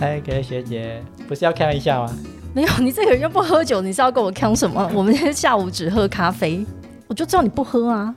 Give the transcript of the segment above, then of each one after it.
嗨，各位学姐，不是要开一下吗？没有，你这个人又不喝酒，你是要跟我扛什么？我们今天下午只喝咖啡，我就知道你不喝啊。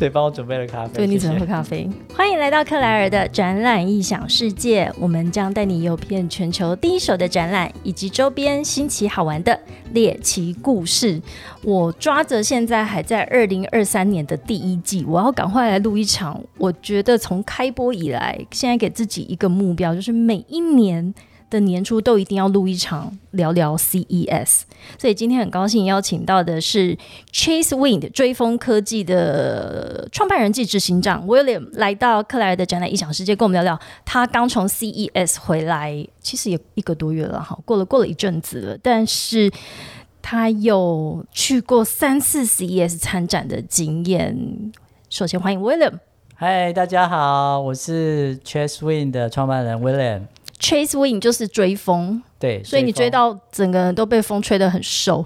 所以帮我准备了咖啡。对你只能谢谢喝咖啡。欢迎来到克莱尔的展览异想世界，我们将带你游遍全球第一手的展览以及周边新奇好玩的猎奇故事。我抓着现在还在二零二三年的第一季，我要赶快来录一场。我觉得从开播以来，现在给自己一个目标，就是每一年。的年初都一定要录一场聊聊 CES，所以今天很高兴邀请到的是 Chase Wind 追风科技的创办人暨执行长 William 来到克莱尔的展览异想世界，跟我们聊聊他刚从 CES 回来，其实也一个多月了哈，过了过了一阵子了，但是他有去过三次 CES 参展的经验。首先欢迎 William。嗨，大家好，我是 Chess Win 的创办人 William。Chase Wind 就是追风，对，所以你追到整个人都被风吹得很瘦。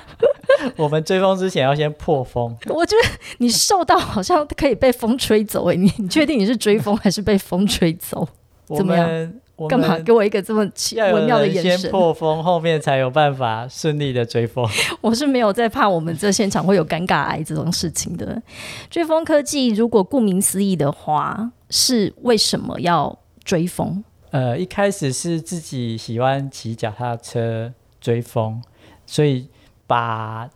我们追风之前要先破风。我觉得你瘦到好像可以被风吹走哎，你你确定你是追风还是被风吹走？怎么样干嘛给我一个这么奇妙的眼神？破风，后面才有办法顺利的追风。我是没有在怕我们这现场会有尴尬癌这种事情的。追风科技如果顾名思义的话，是为什么要追风？呃，一开始是自己喜欢骑脚踏车追风，所以把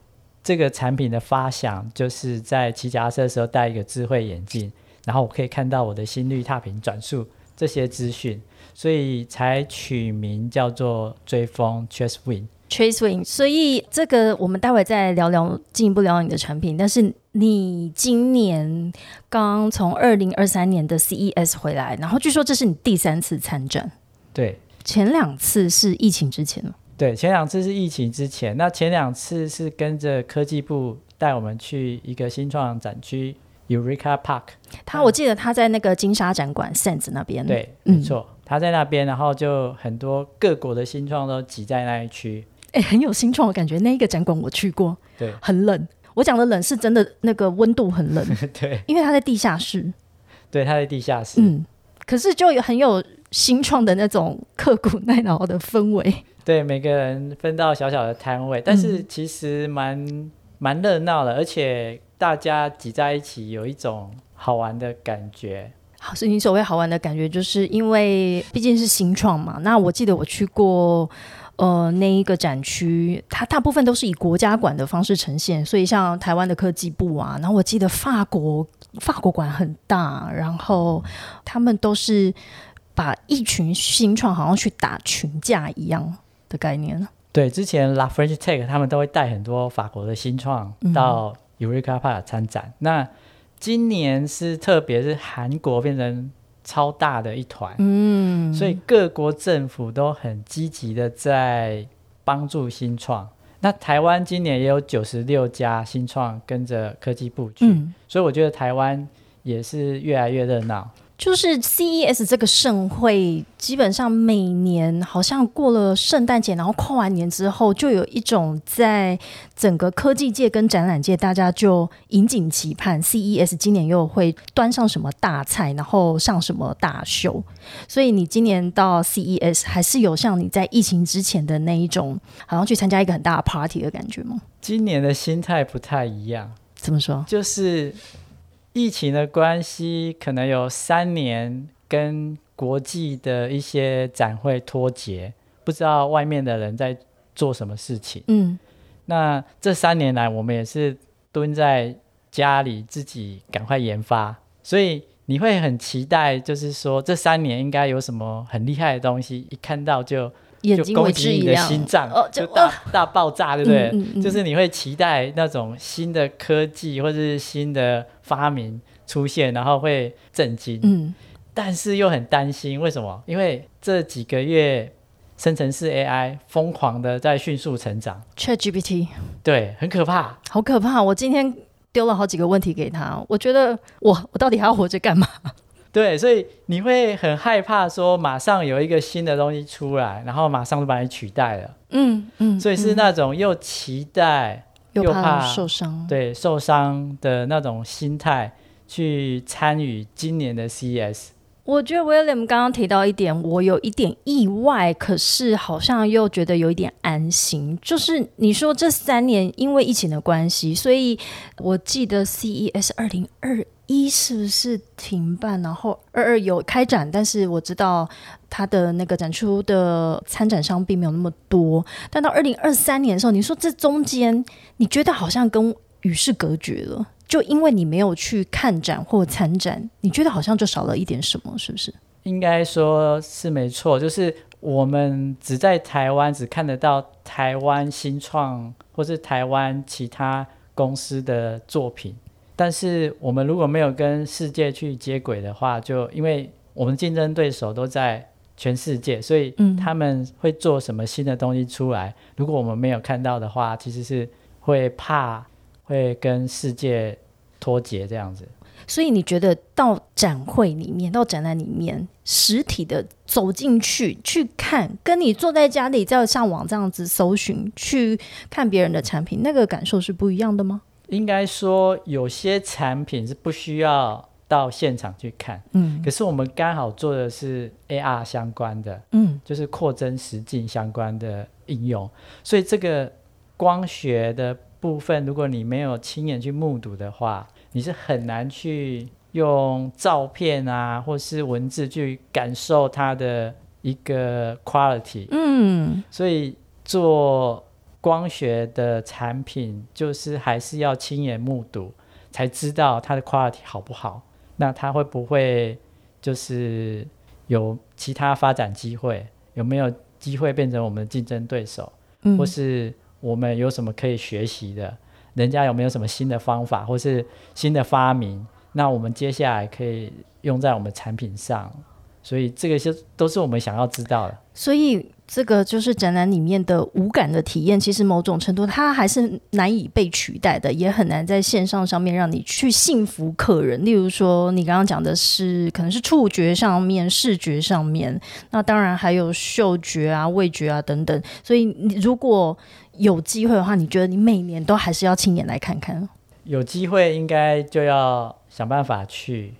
这个产品的发想就是在骑脚踏车的时候戴一个智慧眼镜，然后我可以看到我的心率、踏频、转速这些资讯，所以才取名叫做追风 Chase Win。chase win 所以这个我们待会再聊聊，进一步聊聊你的产品。但是你今年刚从二零二三年的 CES 回来，然后据说这是你第三次参展，对前两次是疫情之前了。对，前两次是疫情之前，那前两次是跟着科技部带我们去一个新创展区 Eureka Park。他我记得他在那个金沙展馆 Sense 那边，，对，嗯没错，他在那边，然后就很多各国的新创都挤在那一区。哎、很有新创的感觉。那一个展馆我去过，对很冷。我讲的冷是真的，那个温度很冷，对因为它在地下室。对，他在地下室。嗯，可是就有很有新创的那种刻苦耐劳的氛围。对，每个人分到小小的摊位，但是其实蛮蛮热闹的，而且大家挤在一起，有一种好玩的感觉。好，所以你所谓好玩的感觉，就是因为毕竟是新创嘛。那我记得我去过。呃，那一个展区，它大部分都是以国家馆的方式呈现，所以像台湾的科技部啊，然后我记得法国法国馆很大，然后他们都是把一群新创好像去打群架一样的概念。对，之前 La French Tech 他们都会带很多法国的新创到 Eureka Park 参展。那今年是特别是韩国变成超大的一团，嗯，所以各国政府都很积极的在帮助新创。那台湾今年也有九十六家新创跟着科技部去，嗯，所以我觉得台湾也是越来越热闹。就是 CES 这个盛会，基本上每年好像过了圣诞节，然后跨完年之后，就有一种在整个科技界跟展览界，大家就引颈期盼 CES 今年又会端上什么大菜，然后上什么大秀。所以你今年到 CES 还是有像你在疫情之前的那一种，好像去参加一个很大的 party 的感觉吗？今年的心态不太一样，怎么说？就是疫情的关系，可能有三年跟国际的一些展会脱节，不知道外面的人在做什么事情。嗯那这三年来，我们也是蹲在家里自己赶快研发，所以你会很期待，就是说这三年应该有什么很厉害的东西，一看到就就眼睛为攻击你的心脏，哦，就大、大爆炸，对不对？嗯嗯嗯就是你会期待那种新的科技或者是新的发明出现，然后会震惊，嗯但是又很担心，为什么？因为这几个月生成式 AI 疯狂的在迅速成长，，ChatGPT。对，很可怕。好可怕！我今天丢了好几个问题给他，我觉得我我到底还要活着干嘛？对，所以你会很害怕，说马上有一个新的东西出来，然后马上就把你取代了。嗯嗯，所以是那种又期待又怕受伤。对受伤的那种心态去参与今年的 CES，我觉得 William 刚刚提到一点，我有一点意外，可是好像又觉得有一点安心。就是你说这三年因为疫情的关系，所以我记得 CES 二零二一是不是停办？然后二二有开展，但是我知道他的那个展出的参展商并没有那么多。但到二零二三年的时候，你说这中间你觉得好像跟与世隔绝了？就因为你没有去看展或参展，你觉得好像就少了一点什么，是不是？应该说是没错，就是我们只在台湾只看得到台湾新创或是台湾其他公司的作品，但是我们如果没有跟世界去接轨的话，就因为我们竞争对手都在全世界，所以他们会做什么新的东西出来，如果我们没有看到的话，其实是会怕。会跟世界脱节这样子，所以你觉得到展会里面、到展览里面，实体的走进去去看，跟你坐在家里在上网这样子搜寻去看别人的产品，那个感受是不一样的吗？应该说，有些产品是不需要到现场去看，嗯，可是我们刚好做的是 AR 相关的，嗯，就是扩增实境相关的应用，所以这个光学的。部分，如果你没有亲眼去目睹的话，你是很难去用照片啊，或是文字去感受它的一个 quality。嗯，所以做光学的产品，就是还是要亲眼目睹，才知道它的 quality 好不好。那它会不会就是有其他发展机会？有没有机会变成我们的竞争对手？或是？我们有什么可以学习的？人家有没有什么新的方法，或是新的发明？那我们接下来可以用在我们产品上。所以这个是都是我们想要知道的。所以。这个就是展览里面的无感的体验，其实某种程度它还是难以被取代的，也很难在线上上面让你去幸福客人。例如说，你刚刚讲的是可能是触觉上面、视觉上面，那当然还有嗅觉啊、味觉啊等等。所以，你如果有机会的话，你觉得你每年都还是要亲眼来看看？有机会应该就要想办法去。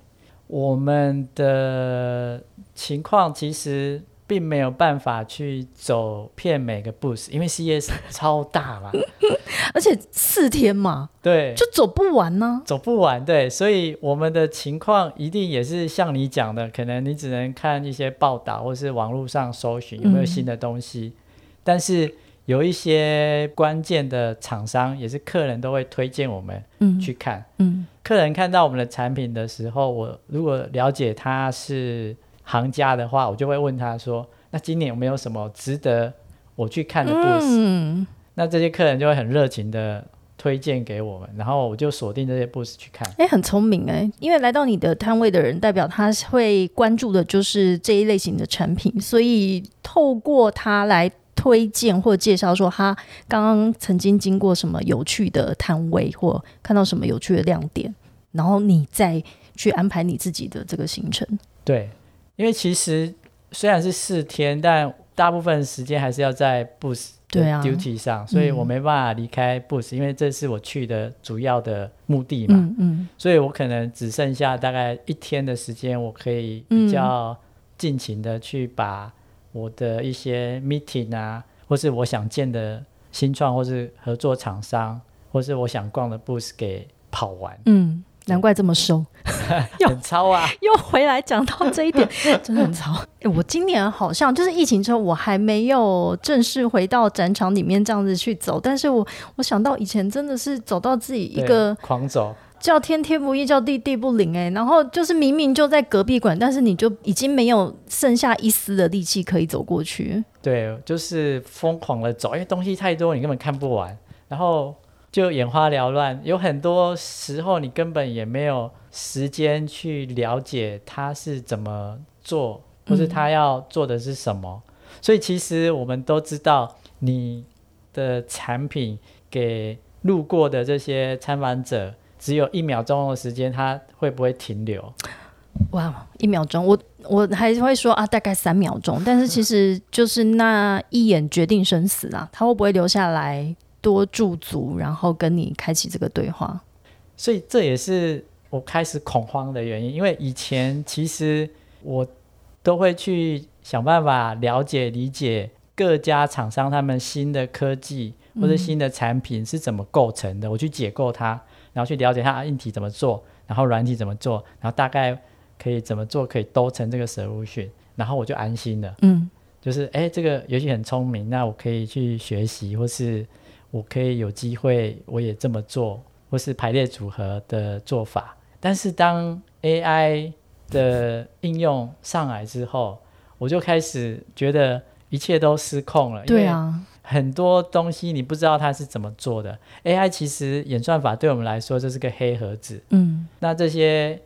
我们的情况其实。并没有办法去走遍每个 booth，因为 CES 超大嘛，而且四天嘛，对，就走不完呢，走不完，对，所以我们的情况一定也是像你讲的，可能你只能看一些报道或是网络上搜寻有没有新的东西，但是有一些关键的厂商也是客人都会推荐我们去看，嗯，客人看到我们的产品的时候，我如果了解他是。行家的话，我就会问他说：“那今年有没有什么值得我去看的 booth？” 那这些客人就会很热情的推荐给我们，然后我就锁定这些 booth 去看。哎，很聪明哎，因为来到你的摊位的人，代表他会关注的就是这一类型的产品，所以透过他来推荐或介绍，说他刚刚曾经经过什么有趣的摊位，或看到什么有趣的亮点，然后你再去安排你自己的这个行程。对。因为其实虽然是四天，但大部分时间还是要在 booth 的 duty 上，所以我没办法离开 booth，因为这是我去的主要的目的嘛。嗯嗯。所以我可能只剩下大概一天的时间，我可以比较尽情的去把我的一些 meeting 啊，或是我想见的新创，或是合作厂商，或是我想逛的 booth 给跑完。难怪这么瘦，很糙啊！又回来讲到这一点，真的很糙。哎，我今年好像就是疫情之后，我还没有正式回到展场里面这样子去走。但是我我想到以前真的是走到自己一个狂走，叫天天不应，叫地地不灵。哎，然后就是明明就在隔壁馆，但是你就已经没有剩下一丝的力气可以走过去。对，就是疯狂的走，因为东西太多，你根本看不完。然后。就眼花缭乱，有很多时候你根本也没有时间去了解他是怎么做，或是他要做的是什么。所以其实我们都知道，你的产品给路过的这些参访者只有一秒钟的时间，他会不会停留？哇，一秒钟，我我还会说啊，大概三秒钟，但是其实就是那一眼决定生死啊，他会不会留下来？多驻足，然后跟你开启这个对话，所以这也是我开始恐慌的原因。因为以前其实我都会去想办法了解理解各家厂商他们新的科技或者新的产品是怎么构成的，我去解构它，然后去了解它硬体怎么做，然后软体怎么做，然后大概可以怎么做可以都成这个 solution，然后我就安心了。嗯就是哎，这个游戏很聪明，那我可以去学习，或是我可以有机会我也这么做，或是排列组合的做法。但是当 AI 的应用上来之后，我就开始觉得一切都失控了。对，啊，很多东西你不知道它是怎么做的。AI 其实演算法对我们来说就是个黑盒子，嗯那这些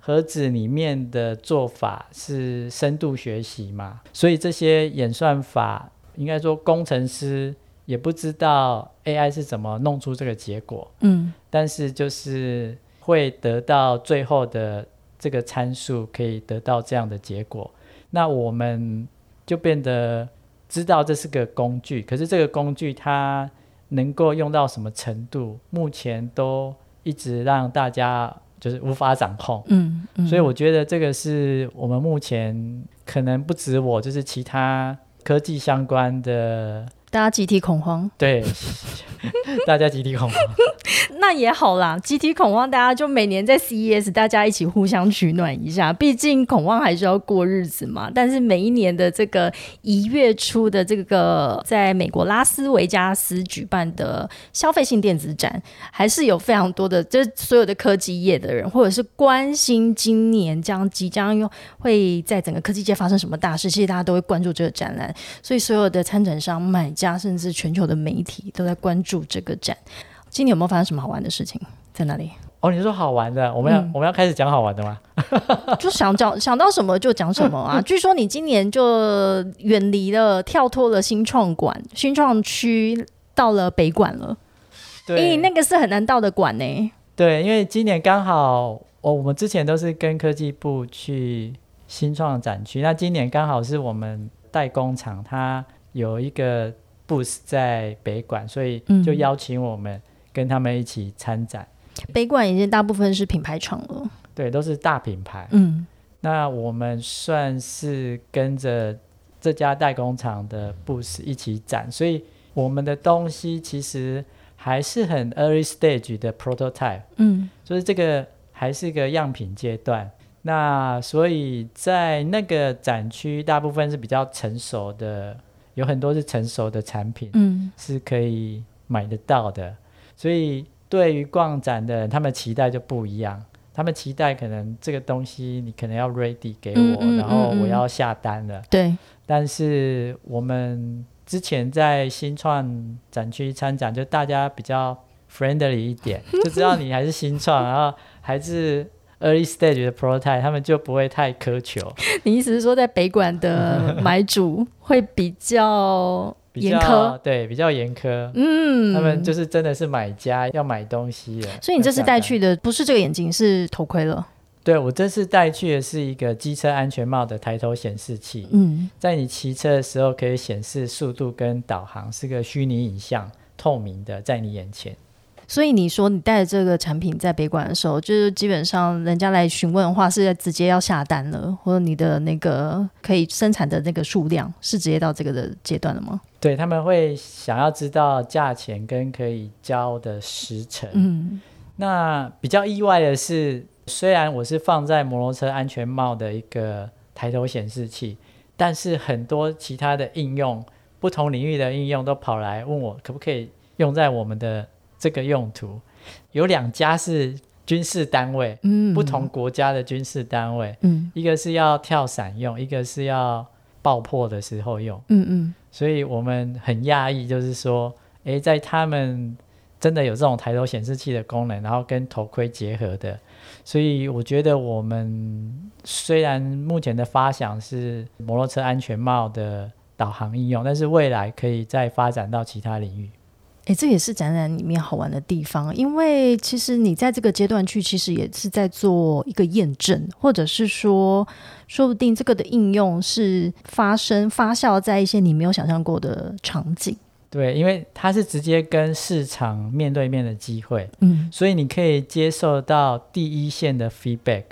盒子里面的做法是深度学习嘛，所以这些演算法应该说工程师也不知道 AI 是怎么弄出这个结果，嗯但是就是会得到最后的这个参数，可以得到这样的结果。那我们就变得知道这是个工具，可是这个工具它能够用到什么程度，目前都一直让大家就是无法掌控。嗯嗯，所以我觉得这个是我们目前可能不止我，就是其他科技相关的，大家集体恐慌，对 大家集体恐慌。那也好啦，集体恐慌，大家就每年在 CES 大家一起互相取暖一下，毕竟恐慌还是要过日子嘛。但是每一年的这个一月初的这个在美国拉斯维加斯举办的消费性电子展，还是有非常多的，就是所有的科技业的人，或者是关心今年将即将用会在整个科技界发生什么大事，其实大家都会关注这个展览。所以所有的参展商、买家，甚至全球的媒体都在关注这个展。今年有没有发生什么好玩的事情？在哪里？哦，你说好玩的，我们要、嗯我们要开始讲好玩的吗？就想讲想到什么就讲什么啊！据说你今年就远离了、跳脱了新创馆、新创区，到了北馆了。对，诶，那个是很难到的馆呢。对，因为今年刚好，哦，我们之前都是跟科技部去新创展区，那今年刚好是我们代工厂，它有一个 booth 在北馆，所以就嗯邀请我们跟他们一起参展。北馆已经大部分是品牌厂了。对，都是大品牌。嗯那我们算是跟着这家代工厂的 booth 一起展，所以我们的东西其实还是很 early stage 的 prototype。嗯所以这个还是个样品阶段。那所以在那个展区，大部分是比较成熟的，有很多是成熟的产品嗯是可以买得到的。所以对于逛展的人，他们期待就不一样。他们期待可能这个东西你可能要 ready 给我，嗯嗯然后我要下单了。对，但是我们之前在新创展区参展，就大家比较 friendly 一点，就知道你还是新创，然后还是 early stage 的 prototype，他们就不会太苛求，你意思是说在北馆的 买主会比较比严苛？较对比较严苛。嗯，他们就是真的是买家要买东西了，所以你这次带去的不是这个眼镜，是头盔了。对我这次带去的是一个机车安全帽的抬头显示器，嗯在你骑车的时候可以显示速度跟导航，是个虚拟影像，透明的在你眼前。所以你说你带着这个产品在北馆的时候，就是基本上人家来询问的话，是直接要下单了，或者你的那个可以生产的那个数量是直接到这个的阶段了吗？对他们会想要知道价钱跟可以交的时程。嗯那比较意外的是，虽然我是放在摩托车安全帽的一个抬头显示器，但是很多其他的应用，不同领域的应用都跑来问我可不可以用在我们的这个用途。有两家是军事单位，嗯，不同国家的军事单位，嗯一个是要跳伞用，一个是要爆破的时候用。嗯嗯所以我们很讶异，就是说，诶，在他们真的有这种抬头显示器的功能，然后跟头盔结合的，所以我觉得我们虽然目前的发想是摩托车安全帽的导航应用，但是未来可以再发展到其他领域。诶，这也是展览里面好玩的地方，因为其实你在这个阶段去，其实也是在做一个验证，或者是说，说不定这个的应用是发生发酵在一些你没有想象过的场景。对，因为它是直接跟市场面对面的机会，嗯所以你可以接受到第一线的 feedback。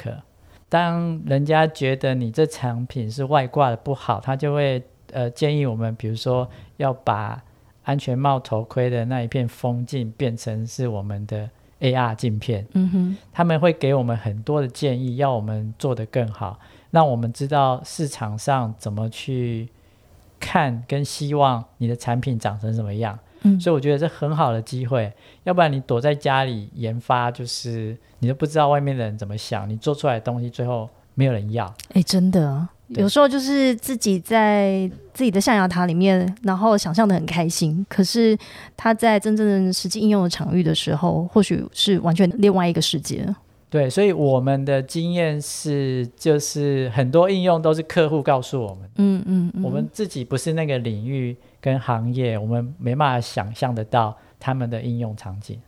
当人家觉得你这产品是外挂的不好，他就会呃建议我们，比如说要把安全帽头盔的那一片风镜变成是我们的 AR 镜片。嗯哼，他们会给我们很多的建议，要我们做得更好，让我们知道市场上怎么去看跟希望你的产品长成什么样。嗯所以我觉得这很好的机会，要不然你躲在家里研发，就是你都不知道外面的人怎么想，你做出来的东西最后没有人要。哎，真的，对有时候就是自己在自己的象牙塔里面，然后想象的很开心，可是他在真正的实际应用的场域的时候，或许是完全另外一个世界。对，所以我们的经验是，就是很多应用都是客户告诉我们，嗯嗯嗯，我们自己不是那个领域跟行业，我们没办法想象得到他们的应用场景。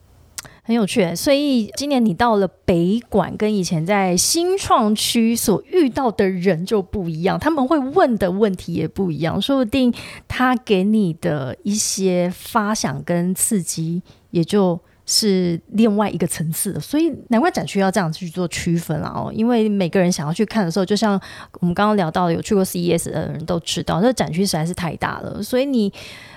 很有趣。所以今年你到了北馆，跟以前在新创区所遇到的人就不一样，他们会问的问题也不一样，说不定他给你的一些发想跟刺激，也就。是另外一个层次的，所以难怪展区要这样去做区分了哦。因为每个人想要去看的时候，就像我们刚刚聊到的，有去过 CES 的人都知道，这展区实在是太大了，所以你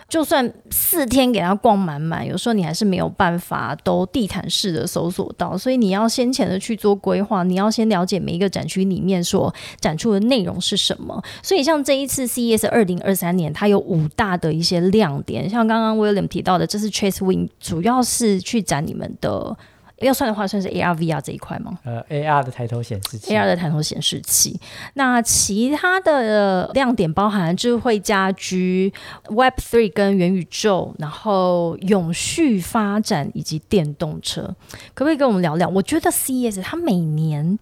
就算四天给他逛满满，有时候你还是没有办法都地毯式的搜索到，所以你要先前的去做规划，你要先了解每一个展区里面所展出的内容是什么。所以像这一次 CES 二零二三年，它有五大的一些亮点，像刚刚 William 提到的，这次 Chase Win，主要是去展你们的。要算的话，算是 AR、VR 这一块吗？呃，AR 的抬头显示器 AR 的抬头显示器。那其他的亮点包含智慧家居、Web Three 跟元宇宙，然后永续发展以及电动车。可不可以跟我们聊聊？我觉得 CES 它每年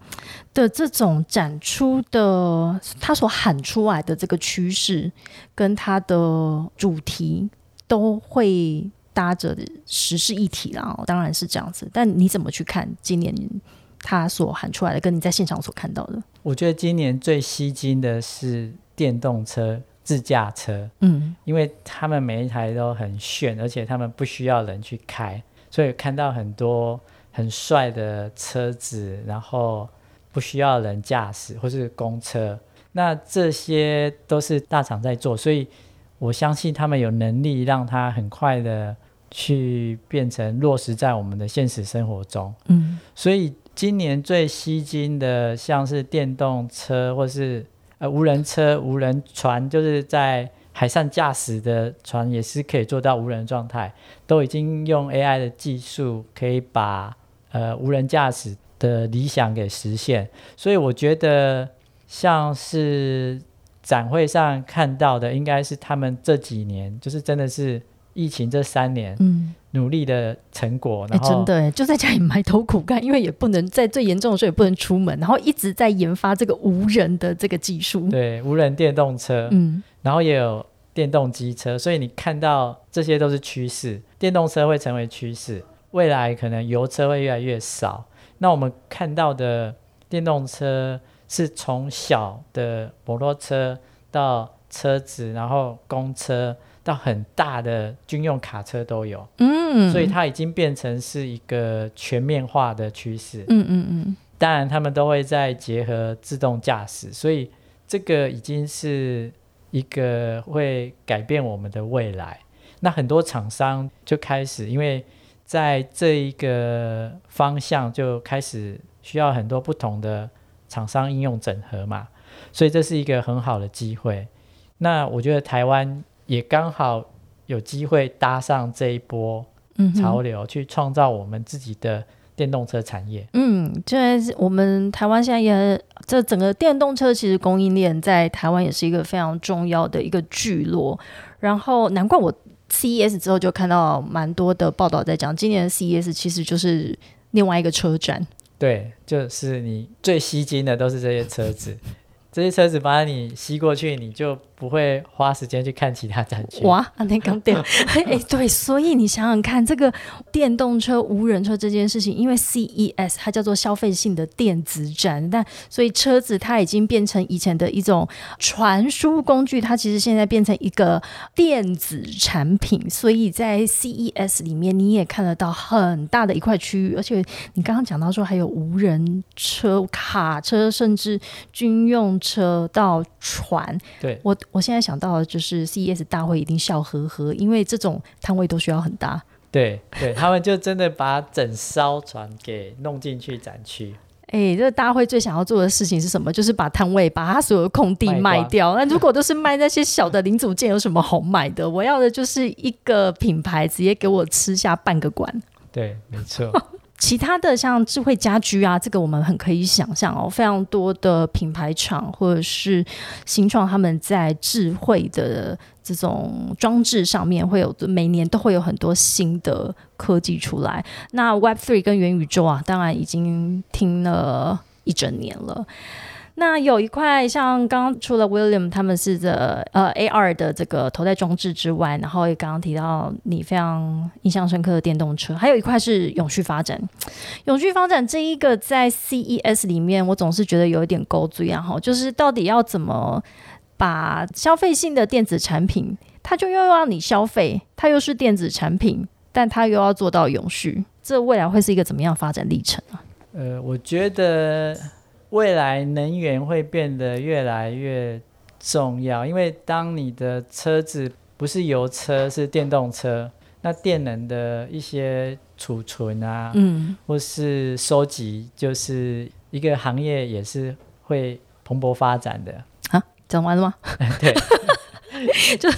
的这种展出的，它所喊出来的这个趋势跟它的主题都会。搭着的时事议题啦，当然是这样子。但你怎么去看今年他所喊出来的，跟你在现场所看到的？我觉得今年最吸睛的是电动车、自驾车，嗯，因为他们每一台都很炫，而且他们不需要人去开，所以看到很多很帅的车子，然后不需要人驾驶或是公车。那这些都是大厂在做，所以我相信他们有能力让它很快的。去变成落实在我们的现实生活中，嗯，所以今年最吸睛的，像是电动车或是呃无人车、无人船，就是在海上驾驶的船，也是可以做到无人状态，都已经用 AI 的技术，可以把呃无人驾驶的理想给实现。所以我觉得，像是展会上看到的，应该是他们这几年，就是真的是。疫情这三年，嗯，努力的成果，然后真的就在家里埋头苦干，因为也不能在最严重的时候也不能出门，然后一直在研发这个无人的这个技术，对，无人电动车，嗯，然后也有电动机车，所以你看到这些都是趋势，电动车会成为趋势，未来可能油车会越来越少。那我们看到的电动车是从小的摩托车到车子，然后公车。到很大的军用卡车都有，嗯，所以它已经变成是一个全面化的趋势，嗯嗯嗯。当然，他们都会在结合自动驾驶，所以这个已经是一个会改变我们的未来。那很多厂商就开始，因为在这一个方向就开始需要很多不同的厂商应用整合嘛，所以这是一个很好的机会。那我觉得台湾。也刚好有机会搭上这一波潮流，去创造我们自己的电动车产业。嗯，就是我们台湾现在也这整个电动车其实供应链在台湾也是一个非常重要的一个聚落。然后难怪我 CES 之后就看到蛮多的报道在讲，今年的 CES 其实就是另外一个车展。对，就是你最吸睛的都是这些车子，这些车子把你吸过去，你就。不会花时间去看其他展区。哇，啊，那刚掉，哎，对，所以你想想看，这个电动车、无人车这件事情，因为 CES 它叫做消费性的电子展，但所以车子它已经变成以前的一种传输工具，它其实现在变成一个电子产品，所以在 CES 里面你也看得到很大的一块区域，而且你刚刚讲到说还有无人车、卡车，甚至军用车到船，对。我我现在想到的就是 CES 大会一定笑呵呵，因为这种摊位都需要很大。对对，他们就真的把整艘船给弄进去展区。哎，这个大会最想要做的事情是什么？就是把摊位、把它所有的空地卖掉。那如果都是卖那些小的零组件，有什么好买的？我要的就是一个品牌，直接给我吃下半个馆。对，没错。其他的像智慧家居啊，这个我们很可以想象哦，非常多的品牌厂或者是新创，他们在智慧的这种装置上面会有每年都会有很多新的科技出来。那 Web Three 跟元宇宙啊，当然已经听了一整年了。那有一块像刚刚除了 William 他们是的呃 AR 的这个头戴装置之外，然后也刚刚提到你非常印象深刻的电动车，还有一块是永续发展。永续发展这一个在 CES 里面，我总是觉得有一点勾追啊，哈，就是到底要怎么把消费性的电子产品，它就又要你消费，它又是电子产品，但它又要做到永续，这未来会是一个怎么样发展历程啊？呃，我觉得未来能源会变得越来越重要，因为当你的车子不是油车，是电动车，那电能的一些储存啊，嗯，或是收集，就是一个行业也是会蓬勃发展的。讲完了吗？对，就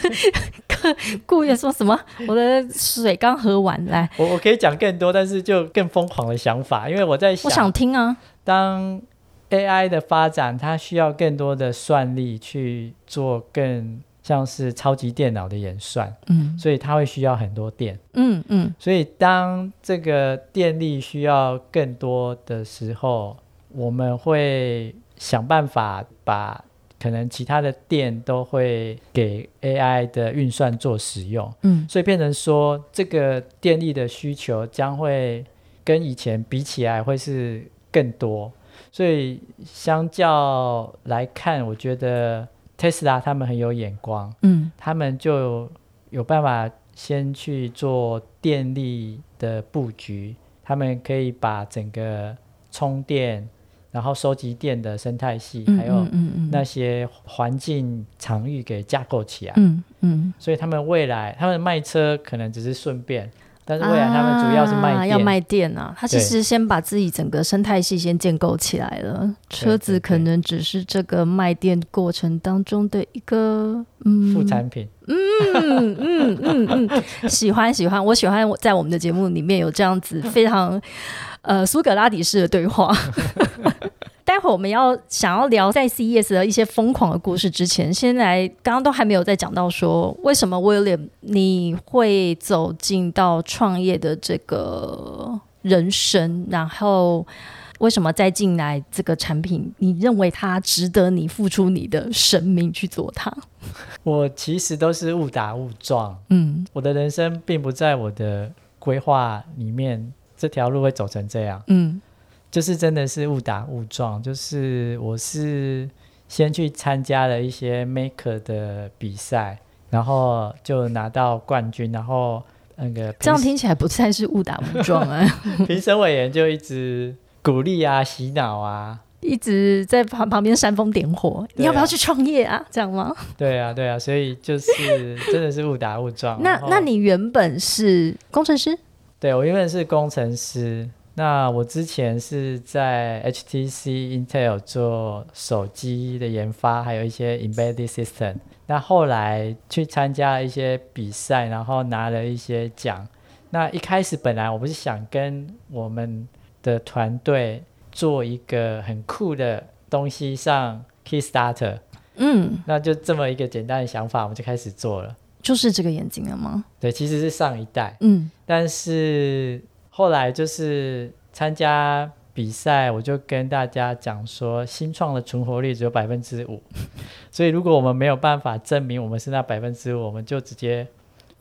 顾月说什么？我的水刚喝完，来，我我可以讲更多，但是就更疯狂的想法，因为我在想我想听啊。当 AI 的发展，它需要更多的算力去做更像是超级电脑的演算，嗯所以它会需要很多电。嗯嗯所以当这个电力需要更多的时候，我们会想办法把可能其他的电都会给 AI 的运算做使用。嗯所以变成说，这个电力的需求将会跟以前比起来会是更多。所以相较来看，我觉得 Tesla 他们很有眼光，嗯。他们就有办法先去做电力的布局，他们可以把整个充电，然后收集电的生态系，嗯，还有那些环境场域给架构起来。嗯嗯，所以他们未来，他们卖车可能只是顺便，但是未来他们主要是卖电。啊要卖电啊。他其实先把自己整个生态系先建构起来了，车子可能只是这个卖电过程当中的一个嗯副产品，嗯嗯嗯嗯，喜欢喜欢，我喜欢我在我们的节目里面有这样子非常呃苏格拉底式的对话。待会我们要想要聊在 CES 的一些疯狂的故事之前，先来刚刚都还没有在讲到说为什么 William 你会走进到创业的这个人生，然后为什么再进来这个产品，你认为它值得你付出你的生命去做它？我其实都是误打误撞，嗯。我的人生并不在我的规划里面，这条路会走成这样，嗯就是真的是误打误撞，就是我是先去参加了一些 maker 的比赛，然后就拿到冠军，然后那个这样听起来不再是误打误撞啊，评审委员就一直鼓励啊、洗脑啊，一直在旁旁边煽风点火，你要不要去创业啊？这样吗？对啊，对啊，所以就是真的是误打误撞。那那你原本是工程师？对我原本是工程师，那我之前是在 HTC、Intel 做手机的研发，还有一些 embedded system。那后来去参加了一些比赛，然后拿了一些奖。那一开始本来我不是想跟我们的团队做一个很酷的东西上 Kickstarter，嗯，那就这么一个简单的想法，我们就开始做了。就是这个眼睛了吗？对，其实是上一代。嗯但是后来就是参加比比赛，我就跟大家讲说，新创的存活率只有百分之五，所以如果我们没有办法证明我们是那百分之五，我们就直接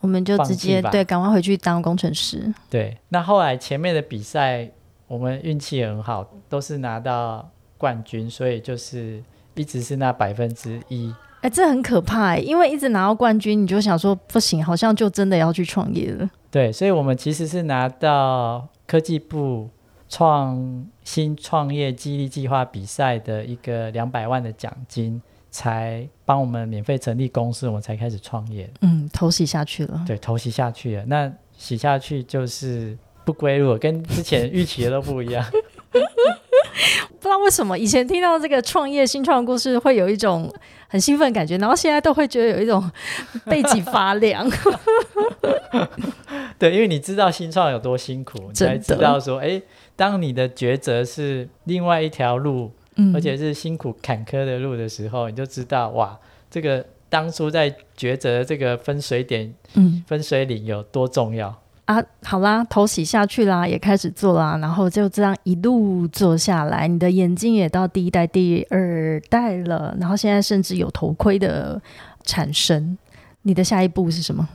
我们就直接对，赶快回去当工程师。对。那后来前面的比赛，我们运气很好，都是拿到冠军，所以就是一直是那百分之一。哎，这很可怕哎，因为一直拿到冠军，你就想说不行，好像就真的要去创业了。对，所以我们其实是拿到科技部创新创业激励计划比赛的一个两百万的奖金，才帮我们免费成立公司，我们才开始创业。嗯，投洗下去了。对，投洗下去了，那洗下去就是不归路了，跟之前预期的都不一样。不知道为什么以前听到这个创业新创的故事，会有一种很兴奋的感觉，然后现在都会觉得有一种 背脊发凉。对，因为你知道新创有多辛苦，你才知道说，哎，当你的抉择是另外一条路，嗯，而且是辛苦坎坷的路的时候，你就知道哇，这个当初在抉择的这个分水点、嗯分水岭有多重要。啊，好啦，头洗下去啦，也开始做啦，然后就这样一路做下来，你的眼镜也到第一代、第二代了，然后现在甚至有头盔的产生。你的下一步是什么？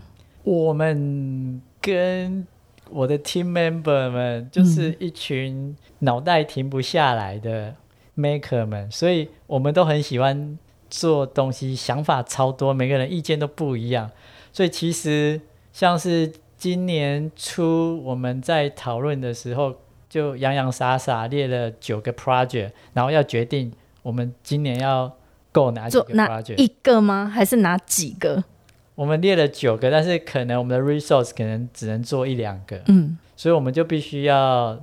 我们跟我的 team member 们就是一群脑袋停不下来的 maker 们，所以我们都很喜欢做东西，想法超多，每个人意见都不一样。所以其实像是今年初我们在讨论的时候，就洋洋洒洒列了九个 project，然后要决定我们今年要够哪几个 project。一个吗？还是哪几个？我们列了九个，但是可能我们的 resource 可能只能做一两个，嗯所以我们就必须要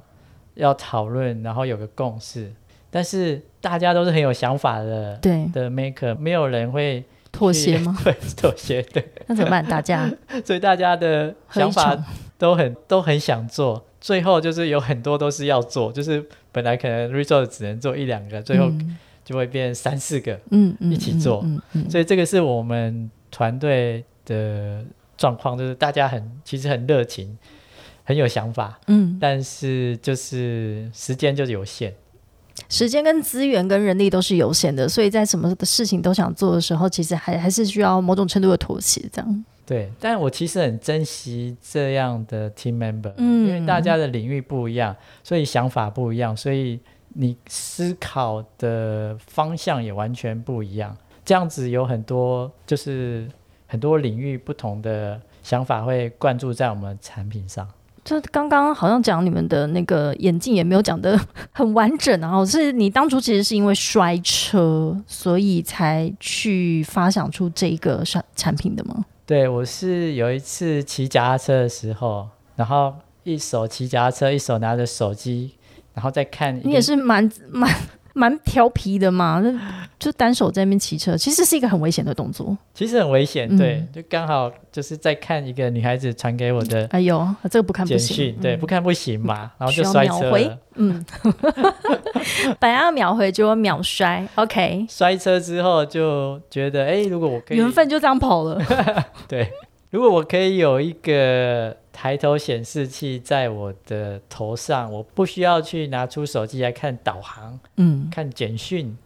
要讨论，然后有个共识。但是大家都是很有想法的对，的 maker，没有人会妥协吗？对，妥协，对，那怎么办？大家 所以大家的想法都很都很想做，最后就是有很多都是要做，就是本来可能 resource 只能做一两个，最后嗯。就会变三四个，嗯嗯一起做。嗯嗯嗯。所以这个是我们团队的状况，就是大家很其实很热情，很有想法，嗯，但是就是时间就是有限。时间跟资源跟人力都是有限的，所以在什么的事情都想做的时候，其实还还是需要某种程度的妥协，这样。对，但我其实很珍惜这样的 team member，、嗯因为大家的领域不一样，所以想法不一样，所以你思考的方向也完全不一样。这样子有很多就是很多领域不同的想法会灌注在我们产品上。就刚刚好像讲你们的那个眼镜也没有讲的 很完整啊，哦是你当初其实是因为摔车，所以才去发想出这个产产品的吗？对我是有一次骑脚踏车的时候，然后一手骑脚踏车，一手拿着手机，然后再看。你也是蛮蛮蛮调皮的嘛，那就单手在那边骑车，其实是一个很危险的动作。其实很危险，嗯。对，就刚好就是在看一个女孩子传给我的哎呦，这个不看不行，，对，嗯。不看不行嘛，然后就摔秒回？车了。嗯，本来要秒回，结果秒摔，OK，摔车之后就觉得，哎，如果我可以，缘分就这样跑了。对，如果我可以有一个抬头显示器在我的头上，我不需要去拿出手机来看导航、嗯看简讯、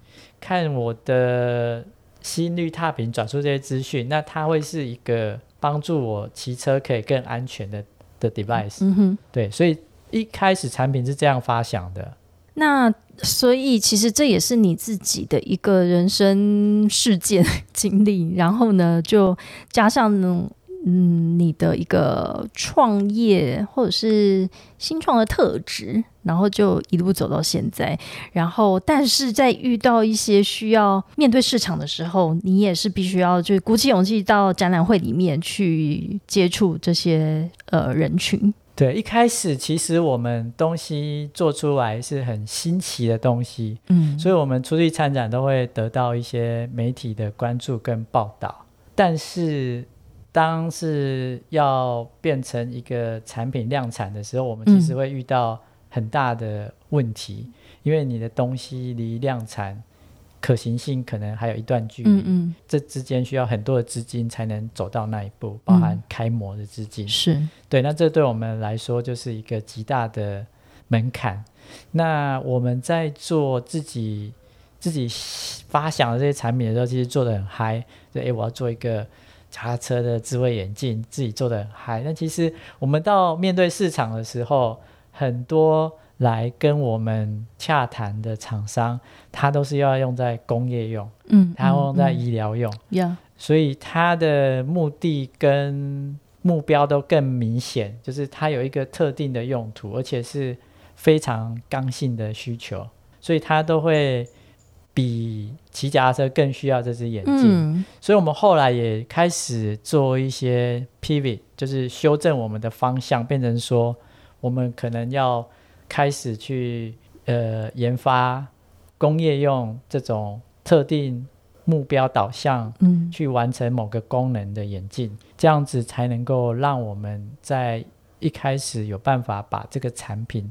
看我的心率踏频转出这些资讯，那它会是一个帮助我骑车可以更安全的的 device。嗯哼。对，所以一开始产品是这样发想的。那所以其实这也是你自己的一个人生事件 经历，然后呢，就加上呢，嗯，你的一个创业或者是新创的特质，然后就一路走到现在。然后，但是在遇到一些需要面对市场的时候，你也是必须要就鼓起勇气到展览会里面去接触这些呃人群。对，一开始其实我们东西做出来是很新奇的东西，嗯，所以我们出去参展都会得到一些媒体的关注跟报道。但是当是要变成一个产品量产的时候，我们其实会遇到很大的问题，因为你的东西离量产可行性可能还有一段距离。嗯嗯这之间需要很多的资金才能走到那一步，包含开模的资金。是对，那这对我们来说就是一个极大的门槛。那我们在做自己自己发想的这些产品的时候，其实做的很嗨。对，诶，我要做一个脚踏车的智慧眼镜，自己做的很嗨。那其实我们到面对市场的时候，很多来跟我们洽谈的厂商，他都是要用在工业用，嗯，他要用在嗯医疗用，呀，所以他的目的跟目标都更明显，就是它有一个特定的用途，而且是非常刚性的需求，所以他都会比骑脚踏车更需要这只眼镜。嗯所以我们后来也开始做一些 pivot，就是修正我们的方向，变成说我们可能要开始去呃研发工业用这种特定目标导向嗯去完成某个功能的眼镜，这样子才能够让我们在一开始有办法把这个产品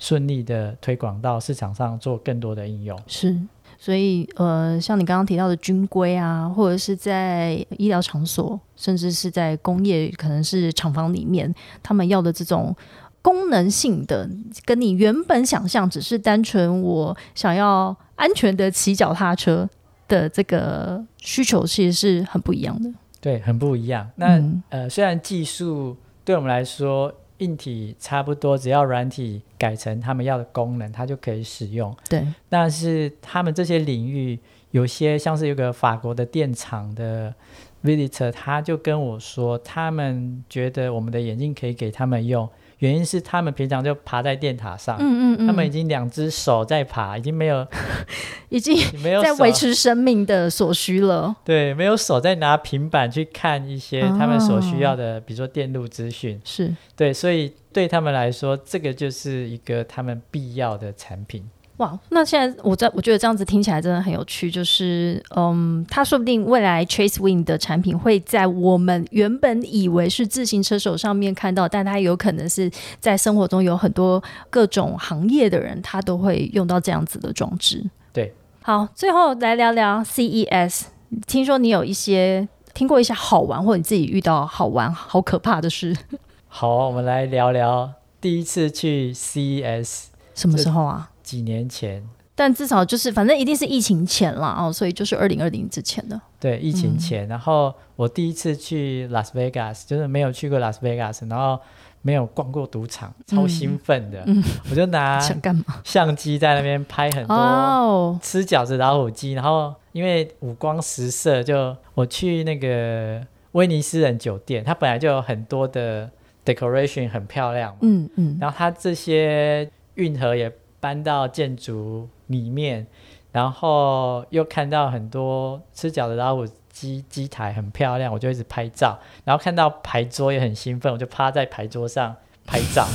顺利的推广到市场上，做更多的应用。是。所以，呃，像你刚刚提到的军规啊，或者是在医疗场所，甚至是在工业，可能是厂房里面，他们要的这种功能性的，跟你原本想象只是单纯我想要安全的骑脚踏车的这个需求，其实是很不一样的。对，很不一样。那、嗯呃，虽然技术对我们来说硬体差不多，只要软体改成他们要的功能，它就可以使用。对，但是他们这些领域，有些像是有个法国的电厂的 visitor，他就跟我说，他们觉得我们的眼镜可以给他们用，原因是他们平常就爬在电塔上。嗯嗯嗯，他们已经两只手在爬，已经没有 已经 没有在维持生命的所需了。对没有手在拿平板去看一些他们所需要的，比如说电路资讯。是对，所以对他们来说，这个就是一个他们必要的产品。哇，那现在我在我觉得这样子听起来真的很有趣，就是嗯，他说不定未来 Chase Win 的产品会在我们原本以为是自行车手上面看到，但他有可能是在生活中有很多各种行业的人，他都会用到这样子的装置。对，好，最后来聊聊 CES，听说你有一些听过一些好玩，或者你自己遇到好玩、好可怕的事，好，我们来聊聊第一次去 CES，什么时候啊？几年前，但至少就是，反正一定是疫情前了哦，所以就是二零二零之前的。对，疫情前。然后我第一次去拉斯维加斯，就是没有去过拉斯维加斯，然后没有逛过赌场，超兴奋的。我就拿 想干嘛？相机在那边拍很多哦，吃饺子老虎机，然后因为五光十色，就我去那个威尼斯人酒店，它本来就有很多的 decoration 很漂亮嘛，嗯嗯，然后它这些运河也搬到建筑里面，然后又看到很多吃饺子老虎机机台很漂亮，我就一直拍照，然后看到牌桌也很兴奋，我就趴在牌桌上拍照。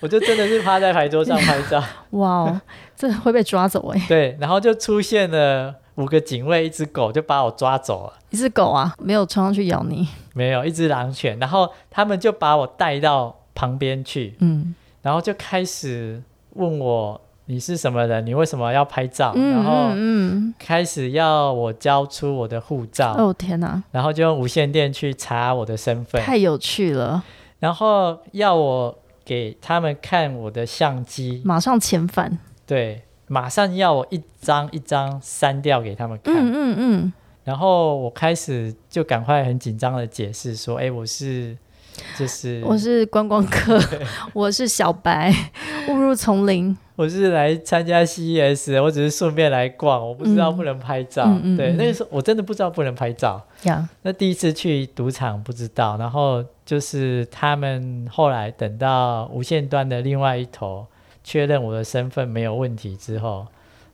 我就真的是趴在牌桌上拍照，哇哦，这会被抓走哎！对，然后就出现了五个警卫，一只狗就把我抓走了，一只狗啊，没有冲上去咬你，没有一只狼犬，然后他们就把我带到旁边去，嗯。然后就开始问我你是什么人，你为什么要拍照，嗯然后嗯开始要我交出我的护照，嗯，哦天哪，然后就用无线电去查我的身份，太有趣了，然后要我给他们看我的相机，马上遣返，对，马上要我一张一张删掉给他们看，嗯嗯嗯，然后我开始就赶快很紧张的解释说，哎，我是就是我是观光客，我是小白，误入丛林，我是来参加 CES，我只是顺便来逛，我不知道不能拍照。对，嗯嗯嗯那个时候我真的不知道不能拍照。呀，那第一次去赌场不知道，然后就是他们后来等到无线端的另外一头确认我的身份没有问题之后，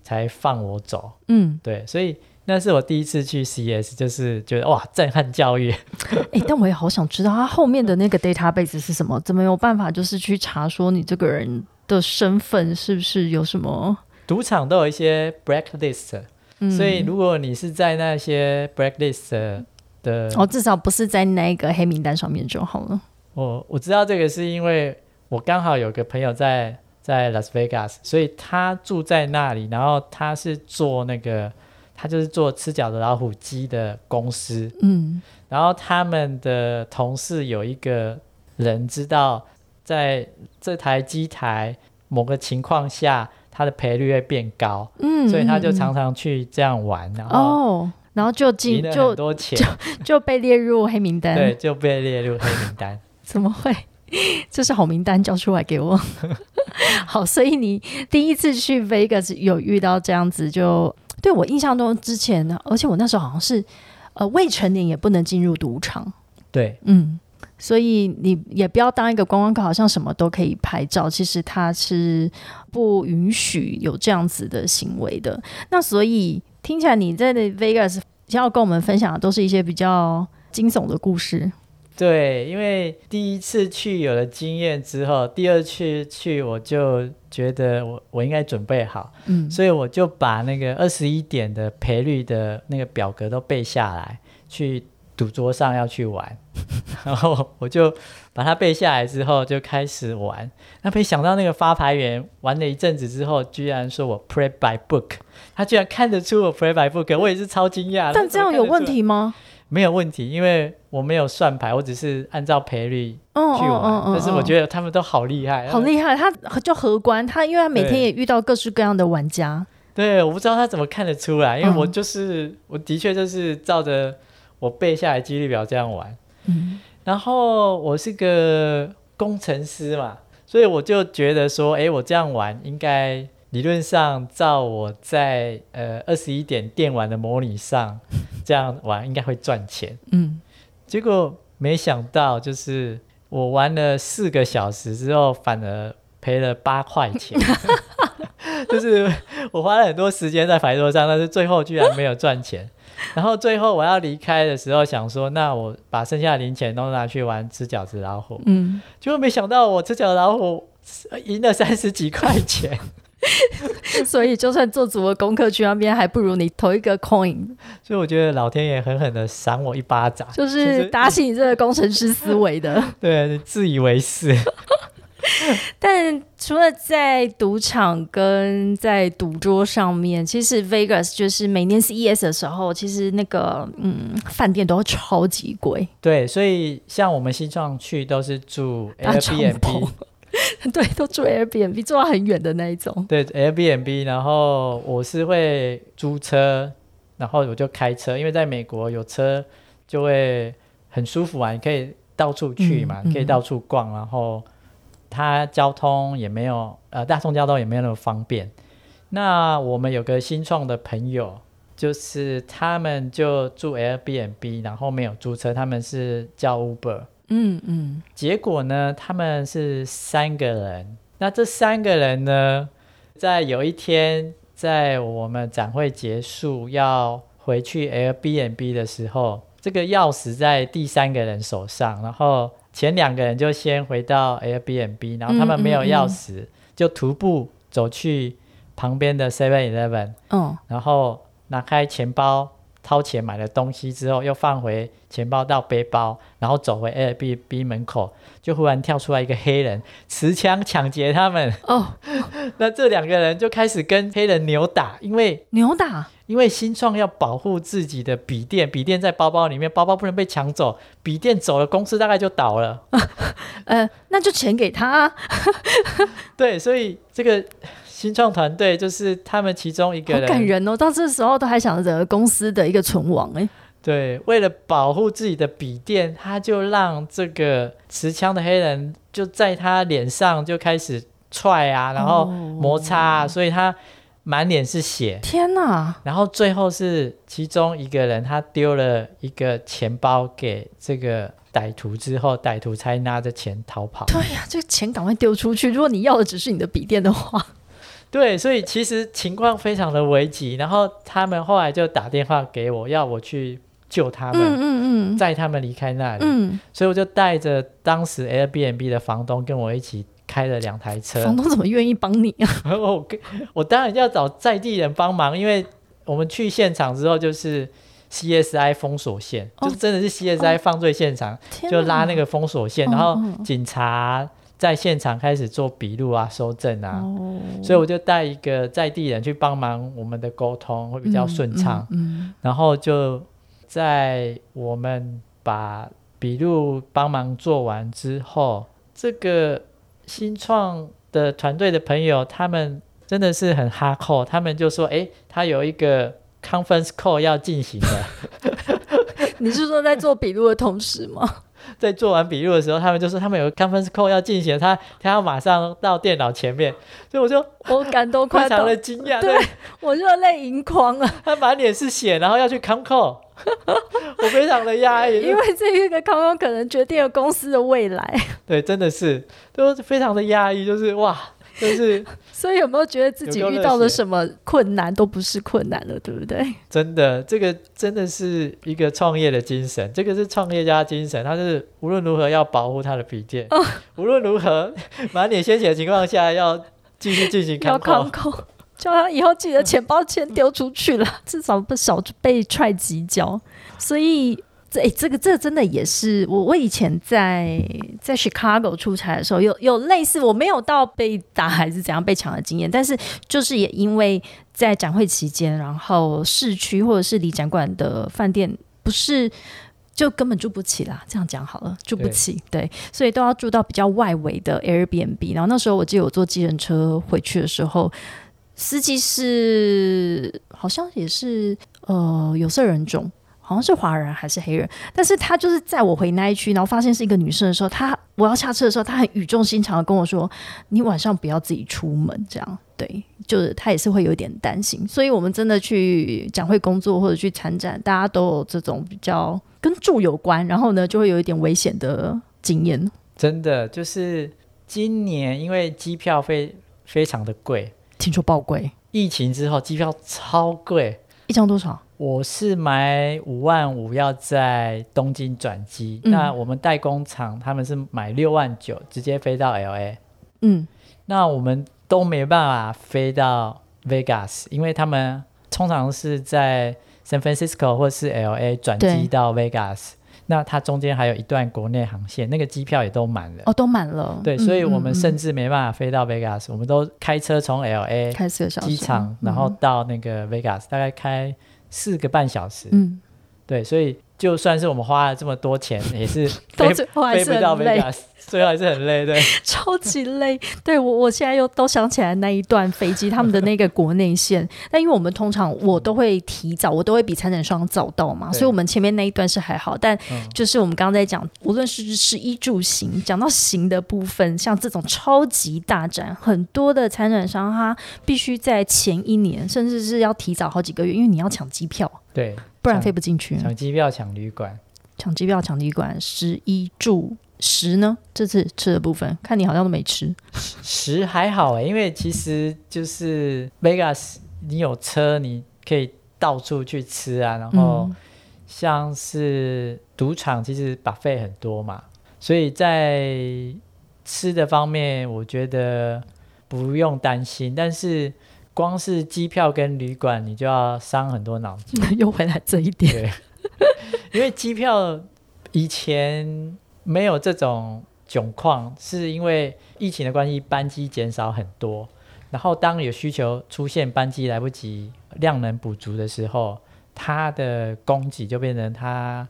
才放我走。嗯，对，所以那是我第一次去 CES，就是觉得哇，震撼教育。哎，但我也好想知道他后面的那个 database 是什么，怎么有办法就是去查说你这个人的身份是不是有什么？赌场都有一些 blacklist，、嗯所以如果你是在那些 blacklist 的哦，至少不是在那个黑名单上面就好了。我我知道这个是因为我刚好有个朋友在在 Las Vegas，所以他住在那里，然后他是做那个他就是做吃饺子老虎机的公司，嗯然后他们的同事有一个人知道在这台机台某个情况下它的赔率会变高，嗯，所以他就嗯常常去这样玩，然后哦，然后就进就很多钱，就被列入黑名单。对，，就被列入黑名单。怎么会？这是好名单交出来给我。好，所以你第一次去 Vegas 有遇到这样子就，对我印象中之前呢，而且我那时候好像是呃未成年也不能进入赌场，对，嗯，所以你也不要当一个观光客，好像什么都可以拍照，其实它是不允许有这样子的行为的。那所以听起来你在 Vegas 要跟我们分享的都是一些比较惊悚的故事。对，因为第一次去有了经验之后，第二次去我就觉得我我应该准备好，嗯所以我就把那个二十一点的赔率的那个表格都背下来，去赌桌上要去玩，然后我就把它背下来之后就开始玩。那没想到那个发牌员玩了一阵子之后，居然说我 play by book，他居然看得出我 play by book，我也是超惊讶的。但这样有问题吗？没有问题，因为我没有算牌，我只是按照赔率嗯去玩。但是我觉得他们都好厉害，好厉害，他就荷官，他因为他每天也遇到各式各样的玩家，对，我不知道他怎么看得出来，因为我嗯就是、我的确就是照着我背下来几率表这样玩。嗯然后我是个工程师嘛，所以我就觉得说，诶，我这样玩应该理论上照我在呃二十一点电玩的模拟上 这样玩应该会赚钱。嗯，结果没想到，就是我玩了四个小时之后，反而赔了八块钱。就是我花了很多时间在牌桌上，但是最后居然没有赚钱。然后最后我要离开的时候，想说，那我把剩下的零钱都拿去玩吃饺子老虎。嗯，结果没想到，我吃饺子老虎呃赢了三十几块钱。所以就算做足了功课去那边，还不如你投一个 coin，所以我觉得老天爷狠狠的赏我一巴掌，就是打醒你这个工程师思维的。对自以为是。但除了在赌场跟在赌桌上面，其实 Vegas 就是每年 CES 的时候，其实那个嗯饭店都超级贵，对，所以像我们西藏去都是住 Airbnb，篷 对，都住 Airbnb，住到很远的那一种。对 Airbnb，然后我是会租车，然后我就开车，因为在美国有车就会很舒服啊，你可以到处去嘛，可以到处逛，然后它交通也没有呃大众交通也没有那么方便。那我们有个新创的朋友，就是他们就住 Airbnb，然后没有租车，他们是叫 Uber。嗯嗯，结果呢，他们是三个人。那这三个人呢，在有一天，在我们展会结束要回去 Airbnb 的时候，这个钥匙在第三个人手上，然后前两个人就先回到 Airbnb，然后他们没有钥匙，就徒步走去旁边的 Seven Eleven，哦，然后拿开钱包，掏钱买了东西之后，又放回钱包到背包，然后走回 Airbnb 门口，就忽然跳出来一个黑人，持枪抢劫他们。哦，那这两个人就开始跟黑人扭打，因为扭打，因为新创要保护自己的笔电，笔电在包包里面，包包不能被抢走，笔电走了，公司大概就倒了。呃，那就钱给他啊，对，所以这个新创团队就是他们其中一个好人，感人哦！到这时候都还想着公司的一个存亡，哎，对，为了保护自己的笔电，他就让这个持枪的黑人就在他脸上就开始踹啊，然后摩擦啊，所以他满脸是血。天哪！然后最后是其中一个人，他丢了一个钱包给这个歹徒之后，歹徒才拿着钱逃跑。对呀、这个钱赶快丢出去。如果你要的只是你的笔电的话，对，所以其实情况非常的危急。然后他们后来就打电话给我，要我去救他们，嗯嗯嗯载他们离开那里。嗯，所以我就带着当时 Airbnb 的房东跟我一起开了两台车。房东怎么愿意帮你啊？我跟我当然要找在地人帮忙，因为我们去现场之后就是 CSI 封锁线，哦就真的是 CSI 犯罪现场，天就拉那个封锁线，嗯然后嗯警察在现场开始做笔录啊、收证啊。哦，所以我就带一个在地人去帮忙我们的沟通，会比较顺畅。嗯然后就在我们把笔录帮忙做完之后，这个新创的团队的朋友，他们真的是很哈扣，他们就说，诶，他有一个 conference call 要进行的。你是说在做笔录的同时吗？在做完笔录的时候，他们就说他们有个 conference call 要进行，他他要马上到电脑前面，所以我就我感动快非常，的惊讶，对我热泪盈眶啊！他满脸是血，然后要去 con call，我非常的压抑，因为这一个可能决定了公司的未来，对，真的是都非常的压抑，就是哇，就是 所以有没有觉得自己遇到了什么困难都不是困难了，对不对？真的，这个真的是一个创业的精神，这个是创业家精神，他是无论如何要保护他的笔电，哦。无论如何满脸鲜血的情况下要继续进行 要 call，扣，叫他以后记得钱包先丢出去了，至少不少被踹几脚。所以这、诶这个这个真的也是我我以前在在 Chicago 出差的时候，有有类似我没有到被打还是怎样被抢的经验，但是就是也因为在展会期间，然后市区或者是离展馆的饭店不是。就根本住不起啦，这样讲好了，住不对起，对，所以都要住到比较外围的 Airbnb。然后那时候我记得我坐计程车回去的时候，司机是好像也是呃有色人种，好像是华人还是黑人，但是他就是在我回那一区，然后发现是一个女生的时候，他我要下车的时候，他很语重心长的跟我说：“你晚上不要自己出门。”这样对，就是他也是会有点担心，所以我们真的去展会工作或者去参展，大家都有这种比较跟住有关，然后呢就会有一点危险的经验。真的就是今年因为机票非非常的贵，听说爆贵，疫情之后机票超贵，一张多少？我是买五万五要在东京转机，嗯。那我们代工厂他们是买六万九直接飞到 LA，嗯，那我们都没办法飞到 Vegas，因为他们通常是在 San Francisco 或是 LA 转对。机到 Vegas，那它中间还有一段国内航线，那个机票也都满了。哦，都满了。对，嗯所以我们甚至没办法飞到 Vegas，、我们都开车从 LA 开四个小时机场，然后嗯到那个 Vegas，大概开四个半小时。嗯，对，所以就算是我们花了这么多钱，也是到飞最后还是飞不到很累，Vegas，最后还是很累。对，超级累。对我，我现在又都想起来那一段飞机，他们的那个国内线。但因为我们通常我都会提早，我都会比参展商早到嘛，所以我们前面那一段是还好。但嗯就是我们刚刚在讲，无论是食衣住行，讲到行的部分，像这种超级大展，很多的参展商他必须在前一年，甚至是要提早好几个月，因为你要抢机票，对，不然飞不进去。抢机票、抢旅馆。抢机票、抢旅馆、十一住十呢？这次吃的部分，看你好像都没吃。十还好哎，因为其实就是 Vegas，你有车，你可以到处去吃啊。然后嗯像是赌场，其实 buffet 很多嘛，所以在吃的方面，我觉得不用担心。但是光是机票跟旅馆，你就要伤很多脑筋。又回来这一点，对，因为机票以前没有这种窘况，是因为疫情的关系，班机减少很多。然后当有需求出现，班机来不及量能补足的时候，它的供给就变成它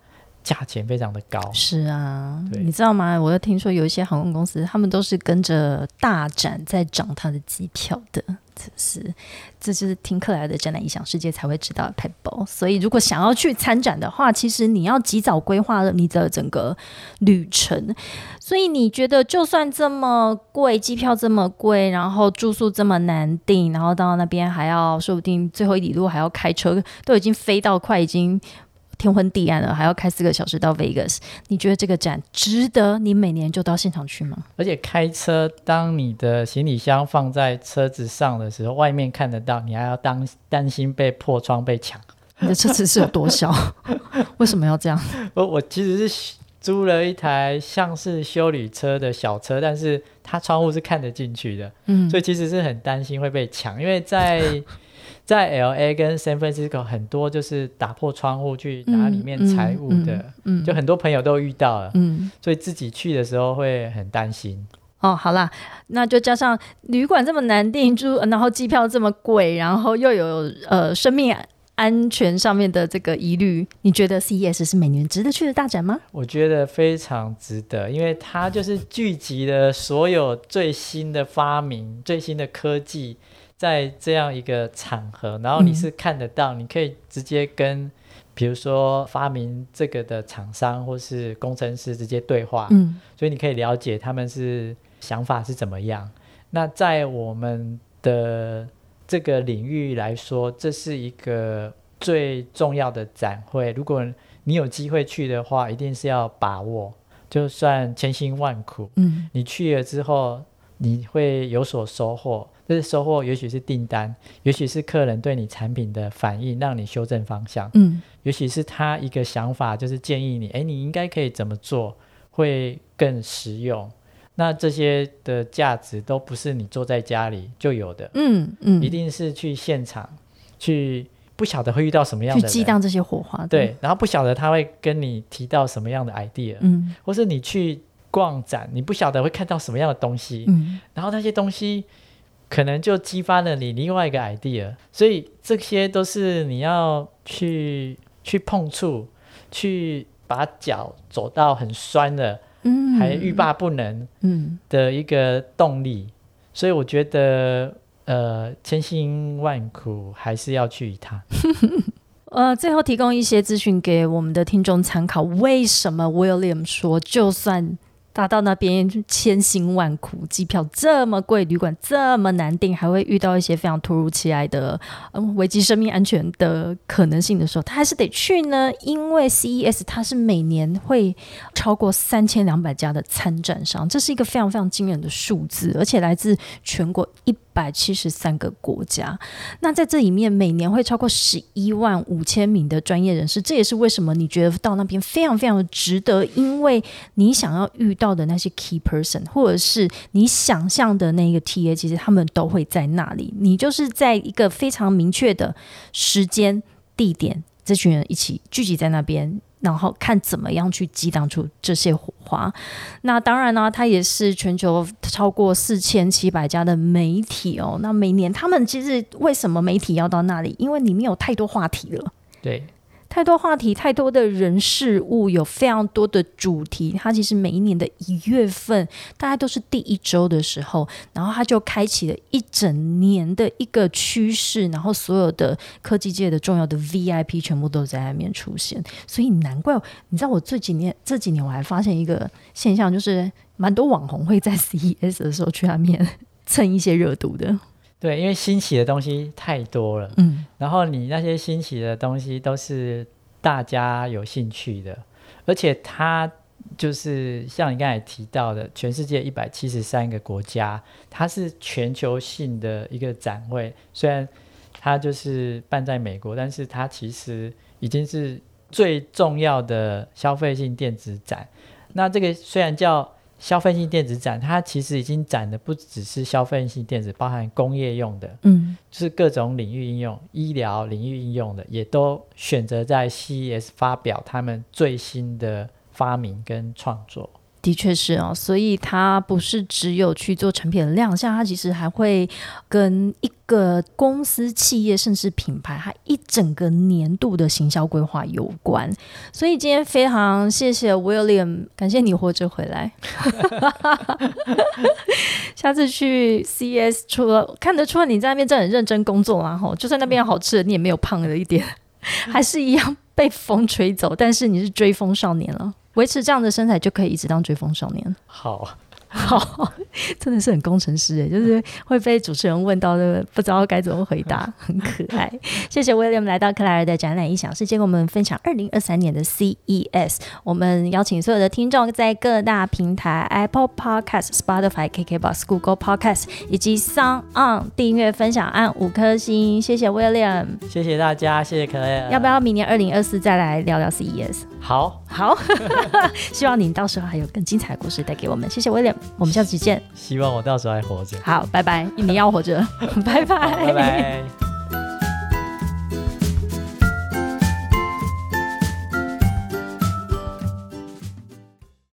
价钱非常的高。是啊，你知道吗？我又听说有一些航空公司，他们都是跟着大展在涨它的机票的。这是，这就是听克莱尔的展览异想世界才会知道的 pebble。所以，如果想要去参展的话，其实你要及早规划了你的整个旅程。所以，你觉得就算这么贵，机票这么贵，然后住宿这么难订，然后到那边还要说不定最后一里路还要开车，都已经飞到快已经天昏地暗了，还要开四个小时到 Vegas，你觉得这个展值得你每年就到现场去吗？而且开车，当你的行李箱放在车子上的时候，外面看得到，你还要当担心被破窗被抢。你的车子是有多小？为什么要这样？我我其实是租了一台像是修理车的小车，但是它窗户是看得进去的，嗯所以其实是很担心会被抢，因为在在 L A 跟 San Francisco 很多就是打破窗户去拿里面财物的，嗯，嗯就很多朋友都遇到了，嗯。所以自己去的时候会很担心。哦，好啦，那就加上旅馆这么难订住，然后机票这么贵，然后又有呃生命安全上面的这个疑虑，你觉得 CES 是每年值得去的大展吗？我觉得非常值得，因为它就是聚集了所有最新的发明、最新的科技，在这样一个场合，然后你是看得到，你可以直接跟，比如说发明这个的厂商或是工程师直接对话，嗯所以你可以了解他们是想法是怎么样。那在我们的这个领域来说，这是一个最重要的展会。如果你有机会去的话，一定是要把握，就算千辛万苦，嗯你去了之后，你会有所收获。这是收获，也许是订单，也许是客人对你产品的反应，让你修正方向。嗯也许是他一个想法，就是建议你，哎，你应该可以怎么做会更实用。那这些的价值都不是你坐在家里就有的，嗯嗯，一定是去现场去，不晓得会遇到什么样的人，激荡这些火花。对，然后不晓得他会跟你提到什么样的 idea，、嗯或是你去逛展，你不晓得会看到什么样的东西，嗯然后那些东西可能就激发了你另外一个 idea，所以这些都是你要去去碰触，去把脚走到很酸的，嗯，还欲罢不能嗯的一个动力。所以我觉得，呃，千辛万苦还是要去一趟。呃，最后提供一些资讯给我们的听众参考。为什么 William 说，就算达到那边千辛万苦，机票这么贵，旅馆这么难订，还会遇到一些非常突如其来的嗯危及生命安全的可能性的时候，他还是得去呢？因为 CES 它是每年会超过三千两百家的参展商，这是一个非常非常惊人的数字，而且来自全国一百七十三个国家。那在这里面，每年会超过十一万五千名的专业人士，这也是为什么你觉得到那边非常非常值得，因为你想要遇到的那些 key person，或者是你想象的那个 TA，其实他们都会在那里。你就是在一个非常明确的时间、地点，这群人一起聚集在那边。然后看怎么样去激荡出这些火花。那当然呢，它也是全球超过四千七百家的媒体哦。那每年他们其实为什么媒体要到那里？因为里面有太多话题了。对，太多话题，太多的人事物，有非常多的主题。它其实每一年的一月份，大概都是第一周的时候，然后它就开启了一整年的一个趋势，然后所有的科技界的重要的 VIP 全部都在那面出现。所以难怪，你知道我这几年这几年我还发现一个现象，就是蛮多网红会在 CES 的时候去那面蹭一些热度的。对，因为新奇的东西太多了，嗯然后你那些新奇的东西都是大家有兴趣的，而且它就是像你刚才提到的，全世界一百七十三个国家，它是全球性的一个展会。虽然它就是办在美国，但是它其实已经是最重要的消费性电子展。那这个虽然叫消费性电子展，它其实已经展的不只是消费性电子，包含工业用的，嗯就是各种领域应用、医疗领域应用的，也都选择在 CES 发表他们最新的发明跟创作。的确是哦，所以它不是只有去做成品的亮相，它其实还会跟一个公司、企业甚至品牌，它一整个年度的行销规划有关。所以今天非常谢谢 William，感谢你活着回来。下次去 CS，除了看得出来你在那边真很认真工作啦，吼，就算那边有好吃的，你也没有胖了一点，还是一样被风吹走，但是你是追风少年了。维持这样的身材就可以一直当追风少年。好，好，真的是很工程师哎，就是会被主持人问到的，不知道该怎么回答，很可爱。谢谢 William 来到克莱尔的展览异想世界，跟我们分享二零二三年的 CES。我们邀请所有的听众在各大平台 Apple Podcast、Spotify、KKBox、Google Podcast 以及 Sound On 订阅、分享，按五颗星。谢谢 William，谢谢大家，谢谢克莱尔。要不要明年二零二四再来聊聊 CES？好，好，希望您到时候还有更精彩的故事带给我们。谢谢 William，我们下次见。希望我到时候还活着。好，拜拜，你要活着，拜拜，拜拜。